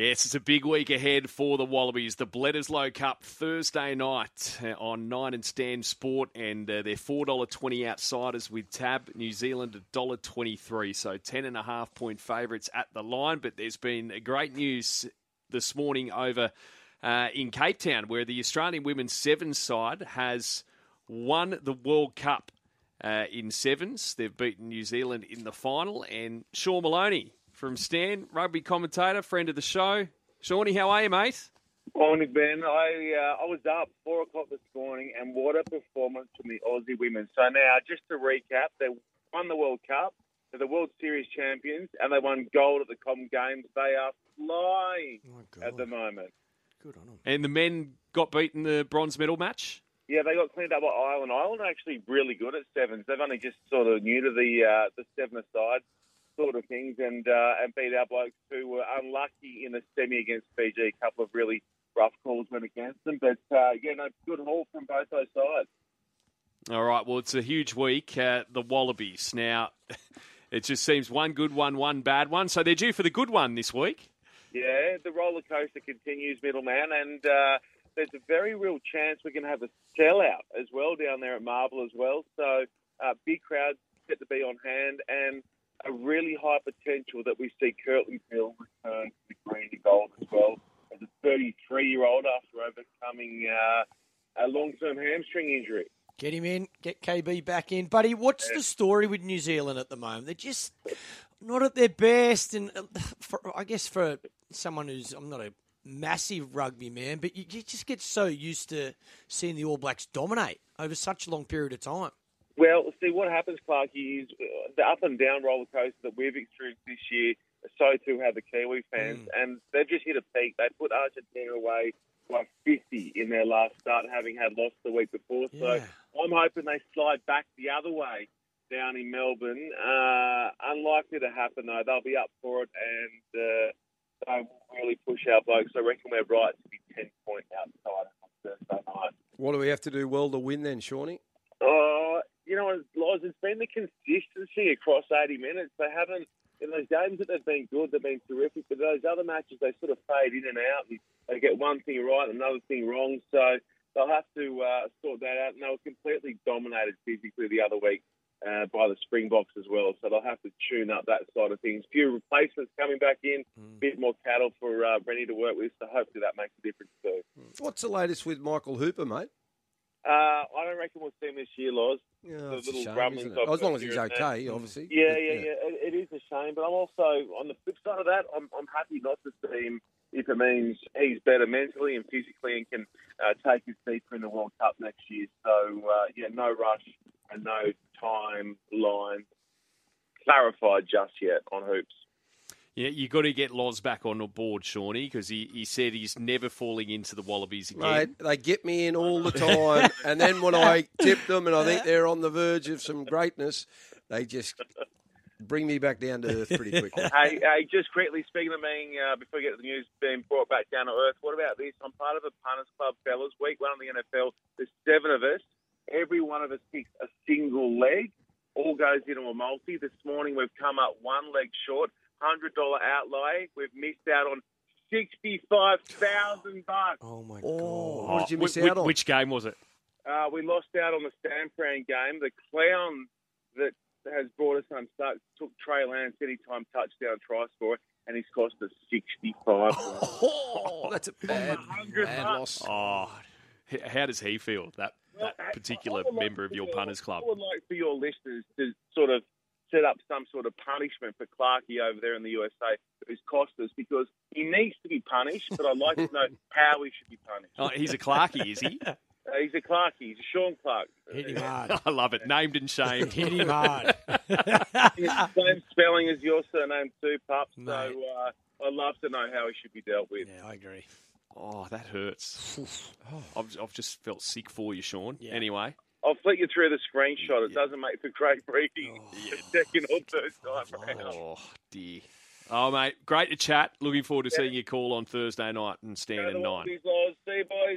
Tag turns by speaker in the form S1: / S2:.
S1: Yes, it's a big week ahead for the Wallabies. The Bledisloe Cup Thursday night uh, on 9 and Stan Sport, and uh, they're $4.20 outsiders with Tab. New Zealand $1.23, so 10.5 point favourites at the line. But there's been great news this morning over uh, in Cape Town, where the Australian women's sevens side has won the World Cup uh, in sevens. They've beaten New Zealand in the final, and Sean Maloney from Stan, rugby commentator, friend of the show. Shawnee, how are you, mate?
S2: Morning, Ben. I uh, I was up four o'clock this morning, and what a performance from the Aussie women. So now, just to recap, they won the World Cup, they're the World Series champions, and they won gold at the Com Games. They are flying
S3: Oh,
S2: at the moment.
S3: Good on them.
S1: And the men got beaten the bronze medal match.
S2: Yeah, they got cleaned up by Ireland. Ireland are actually really good at sevens. They've only just sort of new to the uh, the seven side sort of things, and uh, and beat our blokes who were unlucky in the semi against Fiji. A couple of really rough calls went against them, but uh, yeah, no, good haul from both those sides.
S1: All right, well, it's a huge week. Uh, the Wallabies. Now, it just seems one good one, one bad one. So they're due for the good one this week.
S2: Yeah, the roller coaster continues, middleman, and uh, there's a very real chance we're going to have a sellout as well down there at Marvel as well. So uh, big crowds set to be on hand, and a really high potential that we see Kurtley Beale return to the green and gold as well as a 33 year old after overcoming uh, a long term hamstring injury.
S3: Get him in, get KB back in. Buddy, what's the story with New Zealand at the moment? They're just not at their best. And uh, for, I guess for someone who's, I'm not a massive rugby man, but you, you just get so used to seeing the All Blacks dominate over such a long period of time.
S2: Well, see, what happens, Clarky, is uh, the up and down roller coaster that we've experienced this year, so too have the Kiwi fans, and they've just hit a peak. They put Argentina away by 50 in their last start, having had lost the week before. So I'm hoping they slide back the other way down in Melbourne. Uh, unlikely to happen, though. They'll be up for it, and uh, they will really push our blokes. I reckon we're right to be 10 points outside on Thursday night.
S4: What do we have to do well to win then, Shawnee?
S2: You know, Loz, it's been the consistency across 80 minutes. They haven't, in those games that they've been good, they've been terrific, but those other matches, they sort of fade in and out, and they get one thing right, another thing wrong. So they'll have to uh, sort that out. And they were completely dominated physically the other week uh, by the Springboks as well. So they'll have to tune up that side of things. few replacements coming back in,
S4: Mm.
S2: bit more cattle for uh, Rennie to work with. So hopefully that makes a difference too.
S4: What's the latest with Michael Hooper, mate?
S2: Uh, I don't reckon we'll see him this year, Loz.
S4: Yeah,
S2: The little
S4: shame,
S2: rumblings
S4: isn't it?
S2: I've
S4: As long as he's
S2: and there.
S4: okay, obviously.
S2: Yeah,
S4: But,
S2: yeah, yeah. It, it is a shame, but I'm also on the flip side of that. I'm, I'm happy not to see him if it means he's better mentally and physically and can uh, take his deeper in the World Cup next year. So uh, yeah, no rush and no timeline clarified just yet on hoops.
S1: Yeah, you got to get Loz back on board, Shawnee, because he, he said he's never falling into the Wallabies again.
S4: Mate, they get me in all the time, and then when I tip them and I think they're on the verge of some greatness, they just bring me back down to earth pretty quickly.
S2: hey, hey, just quickly speaking of being, uh, before we get to the news being brought back down to earth, what about this? I'm part of a punters club, fellas. Week one of the NFL. There's seven of us. Every one of us picks a single leg. All goes into a multi. This morning we've come up one leg short. Hundred dollar outlay. We've missed out on sixty-five thousand bucks.
S3: Oh, my
S4: Oh,
S3: God.
S4: what did you miss
S1: Wh-
S4: out on?
S1: Which game was it?
S2: Uh, we lost out on the San Fran game. The clown that has brought us unstuck took Trey Lance anytime touchdown try score, and he's cost us sixty-five.
S4: Oh, that's a bad,
S2: hundred
S4: bad
S2: bucks.
S4: loss.
S1: Oh, how does he feel, that, that particular
S2: I would like
S1: member of your punters club?
S2: I would like for your listeners to sort of set up some sort of punishment for Clarkey over there in the USA who's cost us because he needs to be punished, but I'd like to know how he should be punished.
S1: Oh, he's a Clarky, is he?
S2: Uh, he's a Clarkey. He's a Sean Clark.
S3: Hit him hard.
S1: I love it. Named and shamed.
S3: Hit him hard.
S2: Same spelling as your surname too, Pup. So uh, I'd love to know how he should be dealt with.
S3: yeah, I agree.
S1: Oh, that hurts. I've, I've just felt sick for you, Sean.
S3: Yeah.
S1: Anyway,
S2: I'll flick you through the screenshot. It doesn't make for great reading.
S3: Oh.
S2: Second or third time round.
S1: oh dear. Oh, mate, great to chat. Looking forward to seeing you call on Thursday night and stand at nine.
S2: See you, boys.